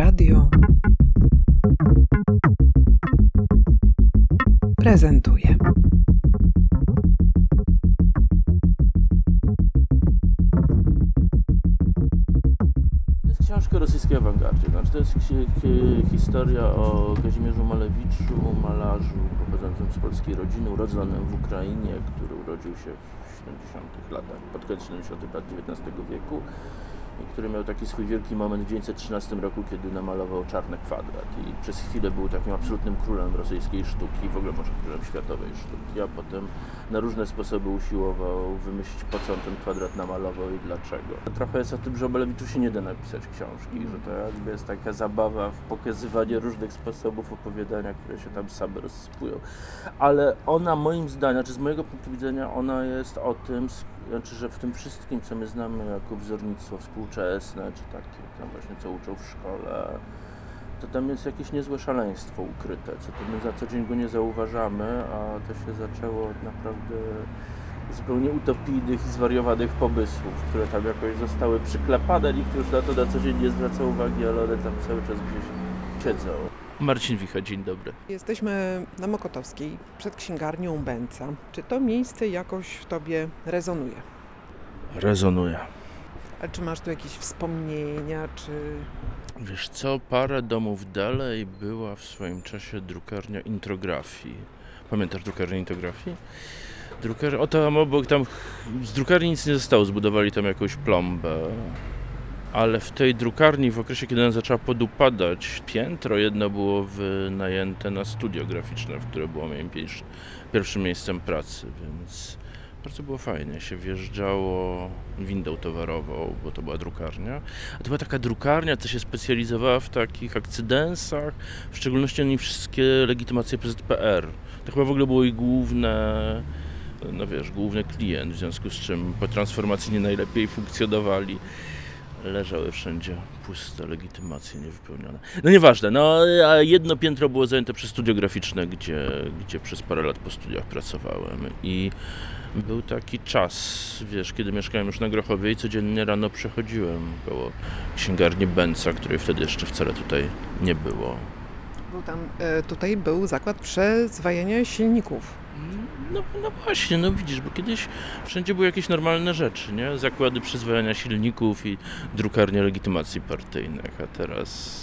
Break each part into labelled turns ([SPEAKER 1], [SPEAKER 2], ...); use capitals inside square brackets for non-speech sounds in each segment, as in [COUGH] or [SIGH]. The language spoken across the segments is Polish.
[SPEAKER 1] Radio prezentuje.
[SPEAKER 2] To jest książka rosyjskiej awangardzie. Znaczy, to jest hi- hi- historia o Kazimierzu Malewiczu, malarzu pochodzącym z polskiej rodziny, urodzonym w Ukrainie, który urodził się w 70 latach, pod koniec 70 lat XIX wieku który miał taki swój wielki moment w 1913 roku, kiedy namalował czarny kwadrat i przez chwilę był takim absolutnym królem rosyjskiej sztuki, w ogóle może królem światowej sztuki, a potem na różne sposoby usiłował wymyślić, po co on ten kwadrat namalował i dlaczego. Trochę jest o tym, że o Malewiczu się nie da napisać książki, że to jakby jest taka zabawa w pokazywanie różnych sposobów opowiadania, które się tam same rozsypują. Ale ona moim zdaniem, czy z mojego punktu widzenia, ona jest o tym, znaczy, że w tym wszystkim, co my znamy jako wzornictwo współczesne, czy takie tam właśnie, co uczą w szkole, to tam jest jakieś niezłe szaleństwo ukryte, co to my za co dzień go nie zauważamy, a to się zaczęło od naprawdę zupełnie utopijnych i zwariowanych pomysłów, które tam jakoś zostały przyklepane, nikt już na to na co dzień nie zwraca uwagi, ale one tam cały czas gdzieś siedzą. Marcin Wicha, dzień dobry.
[SPEAKER 1] Jesteśmy na Mokotowskiej przed księgarnią Bęca. Czy to miejsce jakoś w tobie rezonuje?
[SPEAKER 2] Rezonuje.
[SPEAKER 1] Ale czy masz tu jakieś wspomnienia, czy
[SPEAKER 2] Wiesz co, parę domów dalej była w swoim czasie drukarnia intrografii. Pamiętasz drukarnię intrografii? Drukar... O tam obok, tam z drukarni nic nie zostało, zbudowali tam jakąś plombę. Ale w tej drukarni w okresie, kiedy ona zaczęła podupadać, piętro jedno było wynajęte na studio graficzne, w które było moim pier- pierwszym miejscem pracy, więc bardzo było fajnie. Się wjeżdżało windą towarową, bo to była drukarnia. A to była taka drukarnia, co się specjalizowała w takich akcydensach, w szczególności oni wszystkie legitymacje PZPR. To chyba w ogóle było ich główne, no wiesz, główny klient, w związku z czym po transformacji nie najlepiej funkcjonowali. Leżały wszędzie puste legitymacje niewypełnione. No nieważne, no a jedno piętro było zajęte przez studio graficzne, gdzie, gdzie przez parę lat po studiach pracowałem i był taki czas, wiesz, kiedy mieszkałem już na Grochowie i codziennie rano przechodziłem koło księgarni Benca, której wtedy jeszcze wcale tutaj nie było.
[SPEAKER 1] był tam, e, tutaj był zakład przezwajania silników.
[SPEAKER 2] No, no właśnie, no widzisz, bo kiedyś wszędzie były jakieś normalne rzeczy, nie? Zakłady przyzwolenia silników i drukarnie legitymacji partyjnych, a teraz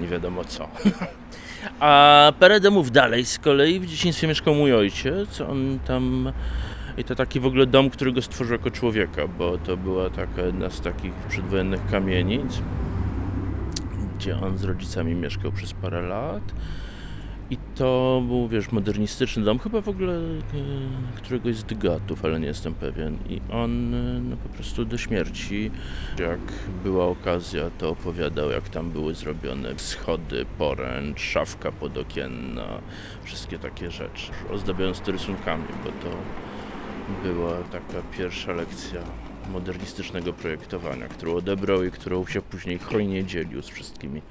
[SPEAKER 2] nie wiadomo co. [LAUGHS] A parę domów dalej z kolei w dzieciństwie mieszkał mój ojciec, on tam... I to taki w ogóle dom, który go stworzył jako człowieka, bo to była taka jedna z takich przedwojennych kamienic, gdzie on z rodzicami mieszkał przez parę lat. I to był, wiesz, modernistyczny dom, chyba w ogóle e, któregoś z Dygatów, ale nie jestem pewien. I on e, no, po prostu do śmierci, jak była okazja, to opowiadał, jak tam były zrobione schody, poręcz, szafka podokienna, wszystkie takie rzeczy, ozdabiając to rysunkami, bo to była taka pierwsza lekcja modernistycznego projektowania, którą odebrał i którą się później hojnie dzielił z wszystkimi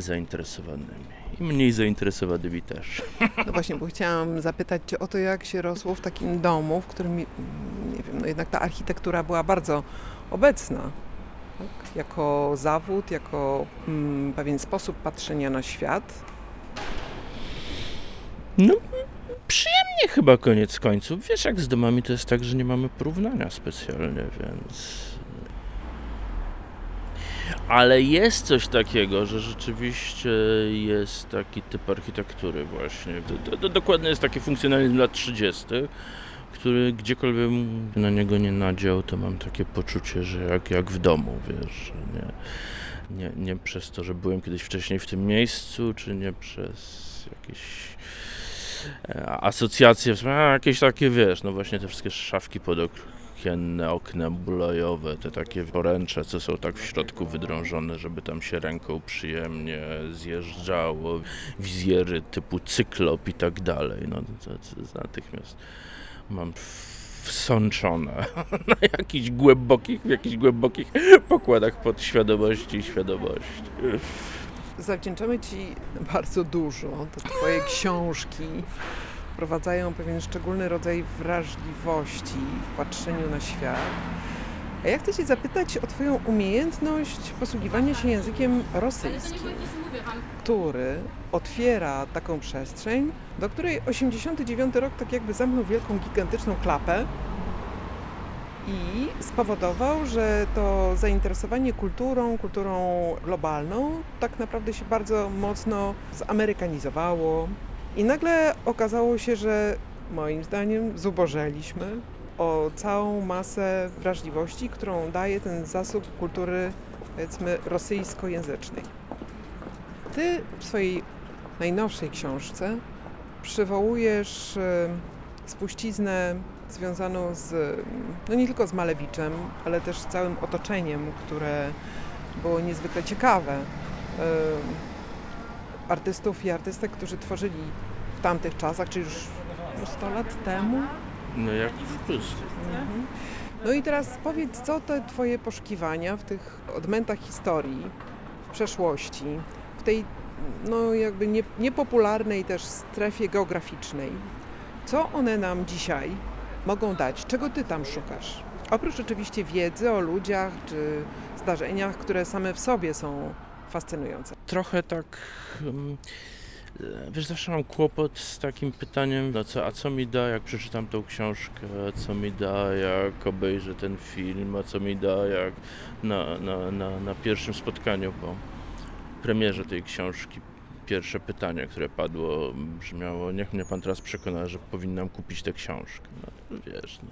[SPEAKER 2] zainteresowanymi. I mniej zainteresowanymi też. [LAUGHS]
[SPEAKER 1] No właśnie, bo chciałam zapytać Cię o to, jak się rosło w takim domu, w którym, mm, nie wiem, no jednak ta architektura była bardzo obecna. Tak? Jako zawód, jako mm, pewien sposób patrzenia na świat.
[SPEAKER 2] No, przyjemnie chyba koniec końców. Wiesz, jak z domami to jest tak, że nie mamy porównania specjalnie, więc... Ale jest coś takiego, że rzeczywiście jest taki typ architektury właśnie. To, to, to dokładnie jest taki funkcjonalizm lat 30., który gdziekolwiek na niego nie nadział, to mam takie poczucie, że jak, jak w domu, wiesz, nie, nie, nie przez to, że byłem kiedyś wcześniej w tym miejscu, czy nie przez jakieś e, asocjacje, jakieś takie, wiesz, no właśnie te wszystkie szafki podokienne, okna bulojowe, te takie poręcze, co są tak w środku wydrążone, żeby tam się ręką przyjemnie zjeżdżało, wizjery typu cyklop i tak dalej, no to, to natychmiast mam wsączone [LAUGHS] na jakichś głębokich, w jakichś głębokich pokładach podświadomości i świadomości.
[SPEAKER 1] Zawdzięczamy Ci bardzo dużo. Te Twoje książki wprowadzają pewien szczególny rodzaj wrażliwości w patrzeniu na świat. A ja chcę Cię zapytać o Twoją umiejętność posługiwania się językiem rosyjskim, który otwiera taką przestrzeń, do której 89 rok tak jakby zamknął wielką, gigantyczną klapę i spowodował, że to zainteresowanie kulturą, kulturą globalną tak naprawdę się bardzo mocno zamerykanizowało i nagle okazało się, że moim zdaniem zubożeliśmy o całą masę wrażliwości, którą daje ten zasób kultury, powiedzmy, rosyjskojęzycznej. Ty w swojej najnowszej książce przywołujesz spuściznę związaną z, no nie tylko z Malewiczem, ale też z całym otoczeniem, które było niezwykle ciekawe. Artystów i artystek, którzy tworzyli w tamtych czasach, czyli już no 100 lat temu.
[SPEAKER 2] No jak w Polsce.
[SPEAKER 1] Mhm. No i teraz powiedz, co te Twoje poszukiwania w tych odmętach historii, w przeszłości, w tej no jakby nie, niepopularnej też strefie geograficznej, co one nam dzisiaj mogą dać? Czego Ty tam szukasz? Oprócz oczywiście wiedzy o ludziach czy zdarzeniach, które same w sobie są fascynujące.
[SPEAKER 2] Trochę tak. e, Wiesz, zawsze mam kłopot z takim pytaniem, no co, a co mi da, jak przeczytam tą książkę, a co mi da, jak obejrzę ten film, a co mi da, jak na, na, na, na pierwszym spotkaniu po premierze tej książki pierwsze pytanie, które padło, brzmiało, niech mnie pan teraz przekona, że powinnam kupić tę książkę. No wiesz, no,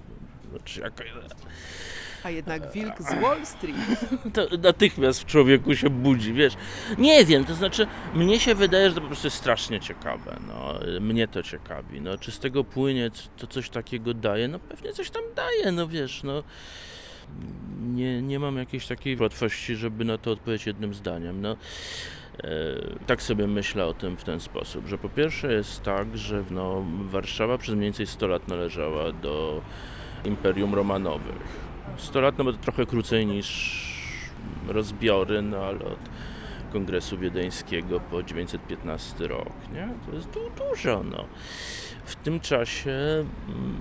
[SPEAKER 1] A jednak wilk z Wall Street. [LAUGHS]
[SPEAKER 2] to natychmiast w człowieku się budzi, wiesz. Nie wiem, to znaczy, mnie się wydaje, że to po prostu jest strasznie ciekawe, no. Mnie to ciekawi, no. Czy z tego płynie, to coś takiego daje? No pewnie coś tam daje, no wiesz, no. Nie, nie mam jakiejś takiej łatwości, żeby na to odpowiedzieć jednym zdaniem, no. E, Tak sobie myślę o tym w ten sposób, że po pierwsze jest tak, że no, Warszawa przez mniej więcej 100 lat należała do Imperium Romanowych. 100 lat, no bo to trochę krócej niż rozbiory, no ale od Kongresu Wiedeńskiego po 915 rok, nie? To jest du- dużo, no. W tym czasie mm,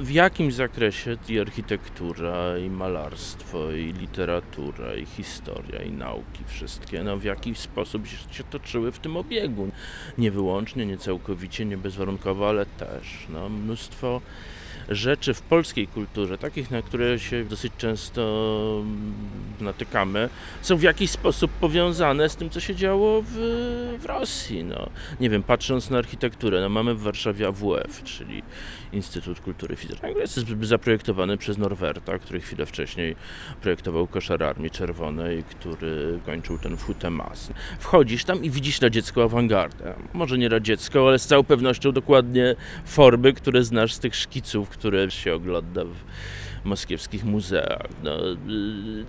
[SPEAKER 2] w jakim zakresie i architektura, i malarstwo, i literatura, i historia, i nauki, wszystkie, no w jaki sposób się toczyły w tym obiegu. Nie wyłącznie, nie całkowicie, nie bezwarunkowo, ale też. No, mnóstwo rzeczy w polskiej kulturze, takich, na które się dosyć często natykamy, są w jakiś sposób powiązane z tym, co się działo w, w Rosji. No. Nie wiem, patrząc na architekturę, no mamy w Warszawie AWF, czyli Instytut Kultury Fizycznej, który jest zaprojektowany przez Norwerta, który chwilę wcześniej projektował koszar Armii Czerwonej, który kończył ten FUTEMAS. Wchodzisz tam i widzisz radziecką awangardę. Może nie radziecką, ale z całą pewnością dokładnie formy, które znasz z tych szkiców, które się ogląda w moskiewskich muzeach. No, y,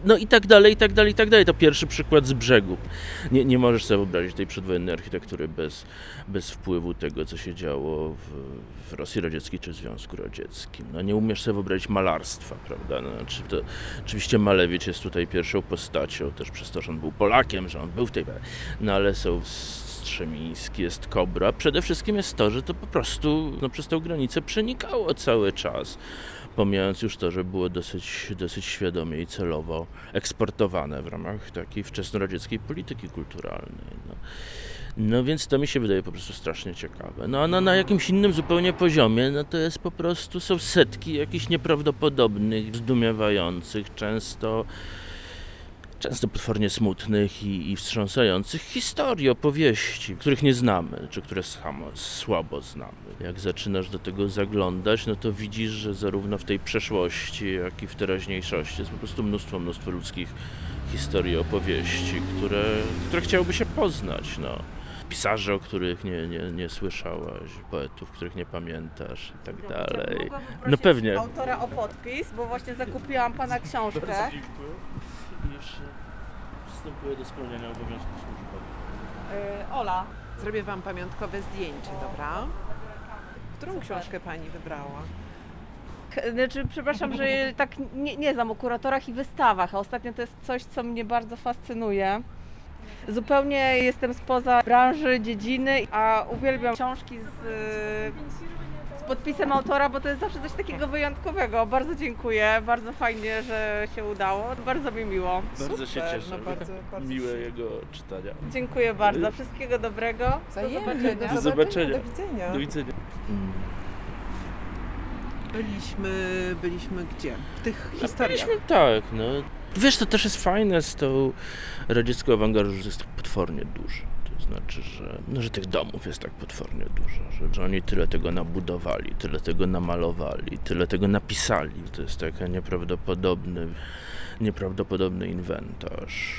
[SPEAKER 2] no i tak dalej, i tak dalej, i tak dalej. To pierwszy przykład z brzegu. Nie, nie możesz sobie wyobrazić tej przedwojennej architektury bez, bez wpływu tego, co się działo w, w Rosji Radzieckiej czy Związku Radzieckim. No, nie umiesz sobie wyobrazić malarstwa, prawda? No, to, oczywiście Malewicz jest tutaj pierwszą postacią, też przez to, że on był Polakiem, że on był w tej... No ale są Strzemiński, jest Kobra. Przede wszystkim jest to, że to po prostu no, przez tą granicę przenikało cały czas. Pomijając już to, że było dosyć, dosyć świadomie i celowo eksportowane w ramach takiej wczesnoradzieckiej polityki kulturalnej. No. No więc to mi się wydaje po prostu strasznie ciekawe. No a na, na jakimś innym zupełnie poziomie, no to jest po prostu, są setki jakichś nieprawdopodobnych, zdumiewających, często często potwornie smutnych i, i wstrząsających historii, opowieści, których nie znamy, czy które samo, słabo znamy. Jak zaczynasz do tego zaglądać, no to widzisz, że zarówno w tej przeszłości, jak i w teraźniejszości jest po prostu mnóstwo, mnóstwo ludzkich historii, opowieści, które, które chciałoby się poznać. No. Pisarzy, o których nie, nie, nie słyszałaś, poetów, których nie pamiętasz i tak dalej.
[SPEAKER 3] Mogłabym
[SPEAKER 2] No pewnie.
[SPEAKER 3] autora o podpis, bo właśnie zakupiłam pana książkę.
[SPEAKER 2] I jeszcze przystępuję do spełniania obowiązków służbowych.
[SPEAKER 3] Y, Ola.
[SPEAKER 1] Zrobię Wam pamiątkowe zdjęcie, dobra? Którą książkę Pani wybrała?
[SPEAKER 3] Znaczy, przepraszam, że tak nie, nie znam o kuratorach i wystawach, a ostatnio to jest coś, co mnie bardzo fascynuje. Zupełnie jestem spoza branży, dziedziny, a uwielbiam książki z z podpisem autora, bo to jest zawsze coś takiego wyjątkowego. Bardzo dziękuję, bardzo fajnie, że się udało. Bardzo mi miło.
[SPEAKER 2] Bardzo się
[SPEAKER 1] Super,
[SPEAKER 2] cieszę.
[SPEAKER 1] no bardzo- bardzo [LAUGHS]
[SPEAKER 2] Miłe
[SPEAKER 1] się-
[SPEAKER 2] jego czytania.
[SPEAKER 3] Dziękuję bardzo. Wszystkiego dobrego. Do
[SPEAKER 1] Wzajemnie,
[SPEAKER 3] zobaczenia.
[SPEAKER 2] Do zobaczenia.
[SPEAKER 1] Do widzenia.
[SPEAKER 2] Do widzenia.
[SPEAKER 1] Byliśmy, byliśmy gdzie? W tych historiach.
[SPEAKER 2] Byliśmy tak, no. Wiesz, to też jest fajne z tą radziecką awangardą, że jest potwornie duży. Znaczy, że, no, że tych domów jest tak potwornie dużo, że, że oni tyle tego nabudowali, tyle tego namalowali, tyle tego napisali. To jest taki nieprawdopodobny, nieprawdopodobny inwentarz.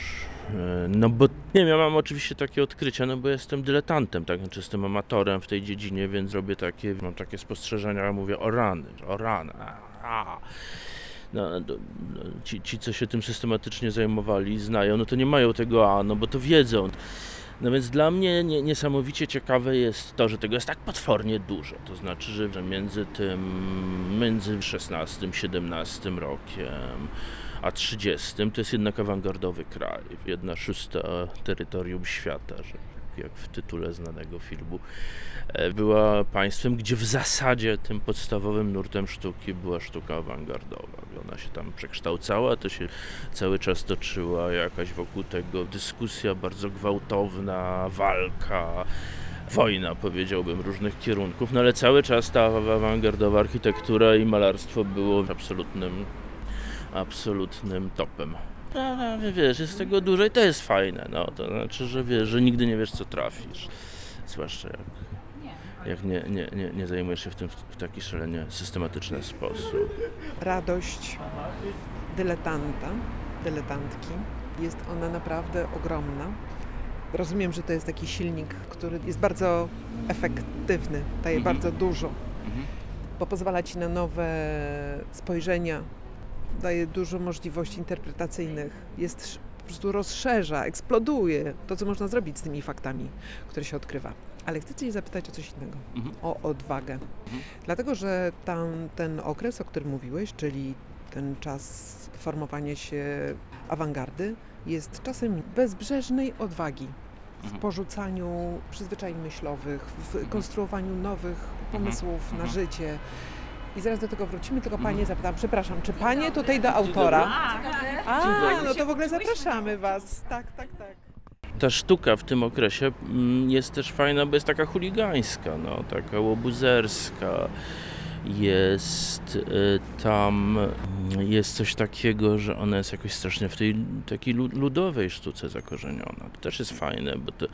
[SPEAKER 2] E, No bo nie wiem, ja mam oczywiście takie odkrycia, no bo jestem dyletantem, tak, znaczy jestem amatorem w tej dziedzinie, więc robię takie, mam takie spostrzeżenia, mówię o rany, o rany, a. No, do- no, ci, ci, co się tym systematycznie zajmowali, znają, no to nie mają tego A, no bo to wiedzą. No więc dla mnie nie, niesamowicie ciekawe jest to, że tego jest tak potwornie dużo. To znaczy, że między tym, między XVI, XVII rokiem a 30 to jest jednak awangardowy kraj. Jedna szósta terytorium świata, że jak w tytule znanego filmu e, była państwem, gdzie w zasadzie tym podstawowym nurtem sztuki była sztuka awangardowa. Ona się tam przekształcała, to się cały czas toczyła jakaś wokół tego dyskusja bardzo gwałtowna, walka, wojna powiedziałbym różnych kierunków, no ale cały czas ta awangardowa architektura i malarstwo było absolutnym, absolutnym topem. No, no, wiesz, jest tego dużo i to jest fajne, no, to znaczy, że wiesz, że nigdy nie wiesz co trafisz, zwłaszcza jak, jak nie, nie, nie, nie zajmujesz się w tym w taki szalenie systematyczny sposób.
[SPEAKER 1] Radość dyletanta, dyletantki. Jest ona naprawdę ogromna. Rozumiem, że to jest taki silnik, który jest bardzo efektywny, daje
[SPEAKER 2] Mhm.
[SPEAKER 1] bardzo dużo,
[SPEAKER 2] Mhm.
[SPEAKER 1] bo pozwala ci na nowe spojrzenia, daje dużo możliwości interpretacyjnych, jest po prostu rozszerza, eksploduje to, co można zrobić z tymi faktami, które się odkrywa. Ale chcę Cię zapytać o coś innego,
[SPEAKER 2] Mhm.
[SPEAKER 1] o odwagę.
[SPEAKER 2] Mhm.
[SPEAKER 1] Dlatego, że tam ten okres, o którym mówiłeś, czyli ten czas formowania się awangardy, jest czasem bezbrzeżnej odwagi w
[SPEAKER 2] Mhm.
[SPEAKER 1] porzucaniu przyzwyczajeń myślowych, w konstruowaniu nowych pomysłów na
[SPEAKER 2] Mhm.
[SPEAKER 1] życie. I zaraz do tego wrócimy, tylko
[SPEAKER 2] Mhm.
[SPEAKER 1] Panie zapytam, przepraszam, czy Panie tutaj do autora? A, no to w ogóle zapraszamy Was. Tak, tak, tak.
[SPEAKER 2] ta sztuka w tym okresie mm, jest też fajna, bo jest taka chuligańska, no, taka łobuzerska. Jest y, tam, mm, jest coś takiego, że ona jest jakoś strasznie w tej takiej lu- ludowej sztuce zakorzeniona. To też jest fajne, bo to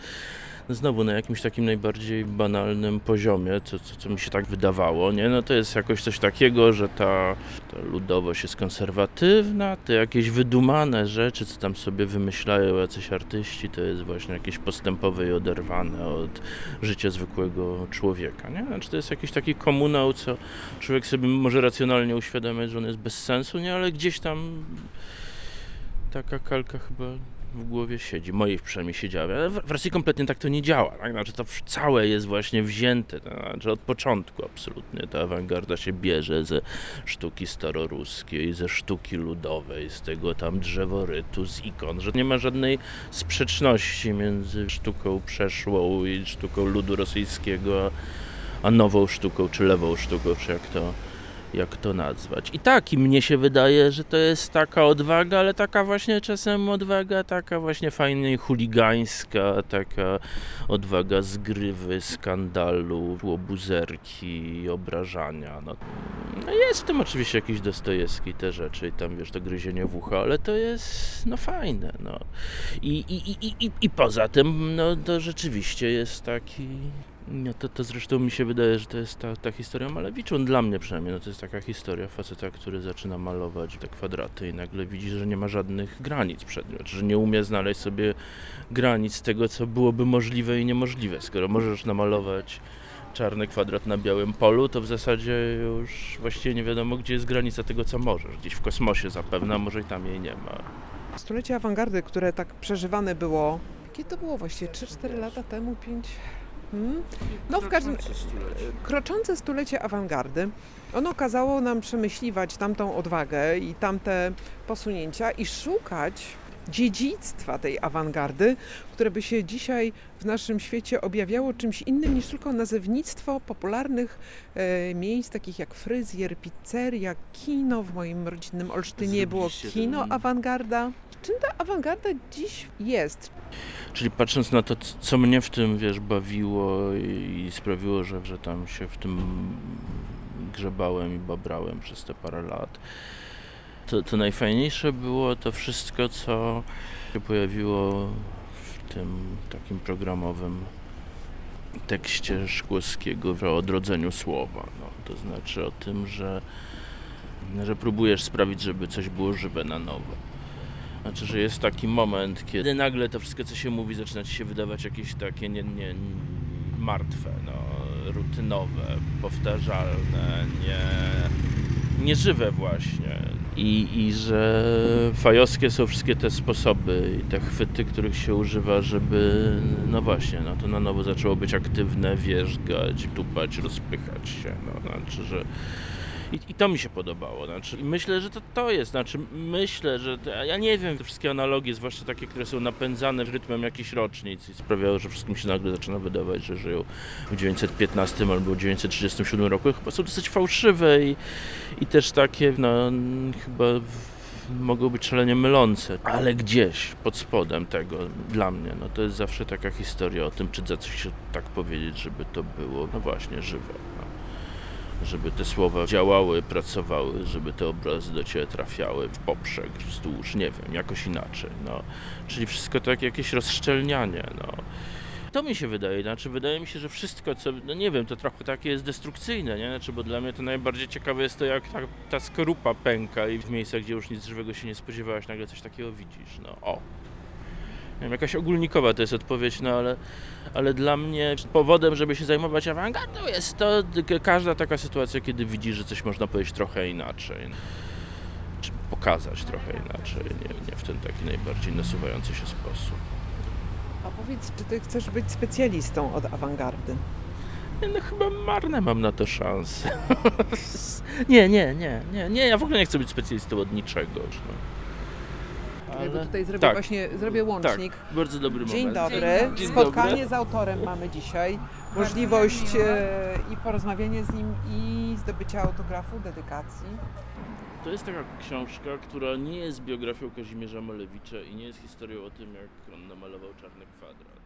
[SPEAKER 2] znowu na jakimś takim najbardziej banalnym poziomie, co, co, co mi się tak wydawało, nie? No to jest jakoś coś takiego, że ta, ta ludowość jest konserwatywna, te jakieś wydumane rzeczy, co tam sobie wymyślają jacyś artyści, to jest właśnie jakieś postępowe i oderwane od życia zwykłego człowieka, nie? Znaczy to jest jakiś taki komunał, co człowiek sobie może racjonalnie uświadamiać, że on jest bez sensu, nie? Ale gdzieś tam taka kalka chyba w głowie siedzi, mojej przynajmniej siedziała, ale w Rosji kompletnie tak to nie działa, tak? Znaczy to całe jest właśnie wzięte, to znaczy od początku absolutnie ta awangarda się bierze ze sztuki staroruskiej, ze sztuki ludowej, z tego tam drzeworytu, z ikon, że nie ma żadnej sprzeczności między sztuką przeszłą i sztuką ludu rosyjskiego, a nową sztuką, czy lewą sztuką, czy jak to jak to nazwać. I tak, i mnie się wydaje, że to jest taka odwaga, ale taka właśnie czasem odwaga, taka właśnie fajnie chuligańska, taka odwaga zgrywy, skandalu, łobuzerki, obrażania. No, no jest w tym oczywiście jakiś Dostojewski, te rzeczy i tam wiesz, to gryzienie w ucho, ale to jest no fajne, no. I, i, i, i, i poza tym, no to rzeczywiście jest taki no to, to zresztą mi się wydaje, że to jest ta, ta historia Malewicza, dla mnie przynajmniej, no to jest taka historia faceta, który zaczyna malować te kwadraty i nagle widzi, że nie ma żadnych granic przed nim, że nie umie znaleźć sobie granic tego, co byłoby możliwe i niemożliwe. Skoro możesz namalować czarny kwadrat na białym polu, to w zasadzie już właściwie nie wiadomo, gdzie jest granica tego, co możesz. Gdzieś w kosmosie zapewne, a może i tam jej nie ma.
[SPEAKER 1] Stulecie awangardy, które tak przeżywane było, kiedy to było właściwie 3-4 lata temu, 5? Hmm? No w każdym kroczące stulecie awangardy, ono kazało nam przemyśliwać tamtą odwagę i tamte posunięcia i szukać dziedzictwa tej awangardy, które by się dzisiaj w naszym świecie objawiało czymś innym niż tylko nazewnictwo popularnych e, miejsc, takich jak fryzjer, pizzeria, kino. W moim rodzinnym Olsztynie było kino
[SPEAKER 2] ten-
[SPEAKER 1] awangarda. Czym ta awangarda dziś jest?
[SPEAKER 2] Czyli patrząc na to, co mnie w tym, wiesz, bawiło i i sprawiło, że, że tam się w tym grzebałem i babrałem przez te parę lat, to, to najfajniejsze było to wszystko, co się pojawiło w tym takim programowym tekście Szkłowskiego o odrodzeniu słowa. No, to znaczy o tym, że, że próbujesz sprawić, żeby coś było żywe na nowo. Znaczy, że jest taki moment, kiedy nagle to wszystko, co się mówi, zaczyna ci się wydawać jakieś takie nie, nie, martwe, no, rutynowe, powtarzalne, nie, nieżywe właśnie. I, I że fajowskie są wszystkie te sposoby i te chwyty, których się używa, żeby, no właśnie, no to na nowo zaczęło być aktywne, wierzgać, tupać, rozpychać się. No, znaczy, że i, I to mi się podobało. Znaczy, myślę, że to, to jest. Znaczy, myślę, że. To, ja nie wiem, te wszystkie analogie, zwłaszcza takie, które są napędzane rytmem jakichś rocznic i sprawiają, że wszystkim się nagle zaczyna wydawać, że żyją w 915 albo 937 roku, chyba są dosyć fałszywe i, i też takie, no, chyba. W, mogą być szalenie mylące, ale gdzieś pod spodem tego dla mnie, no to jest zawsze taka historia o tym, czy za coś się tak powiedzieć, żeby to było, no właśnie, żywe. Żeby te słowa działały, pracowały, żeby te obrazy do Ciebie trafiały w poprzek, wzdłuż, nie wiem, jakoś inaczej, no. Czyli wszystko tak jakieś rozszczelnianie, no. To mi się wydaje, znaczy wydaje mi się, że wszystko, co, no nie wiem, to trochę takie jest destrukcyjne, nie? Znaczy, bo dla mnie to najbardziej ciekawe jest to, jak ta, ta skorupa pęka i w miejscach, gdzie już nic żywego się nie spodziewałeś, nagle coś takiego widzisz, no, o. Wiem, jakaś ogólnikowa to jest odpowiedź, no ale, ale dla mnie powodem, żeby się zajmować awangardą jest to każda taka sytuacja, kiedy widzisz, że coś można powiedzieć trochę inaczej. Czy pokazać trochę inaczej, nie, nie w ten taki najbardziej nasuwający się sposób.
[SPEAKER 1] A powiedz, czy ty chcesz być specjalistą od awangardy?
[SPEAKER 2] No chyba marne mam na to szanse. [LAUGHS] nie, nie, nie, nie, nie, ja w ogóle nie chcę być specjalistą od niczego. No.
[SPEAKER 1] Ja bo tutaj zrobię
[SPEAKER 2] tak.
[SPEAKER 1] właśnie zrobię łącznik.
[SPEAKER 2] Bardzo dobry
[SPEAKER 1] Dzień
[SPEAKER 2] moment.
[SPEAKER 1] dobry.
[SPEAKER 2] Dzień
[SPEAKER 1] Spotkanie
[SPEAKER 2] dobry.
[SPEAKER 1] z autorem mamy dzisiaj. Możliwość e, i porozmawianie z nim i zdobycia autografu, dedykacji.
[SPEAKER 2] To jest taka książka, która nie jest biografią Kazimierza Malewicza i nie jest historią o tym, jak on namalował Czarny Kwadrat.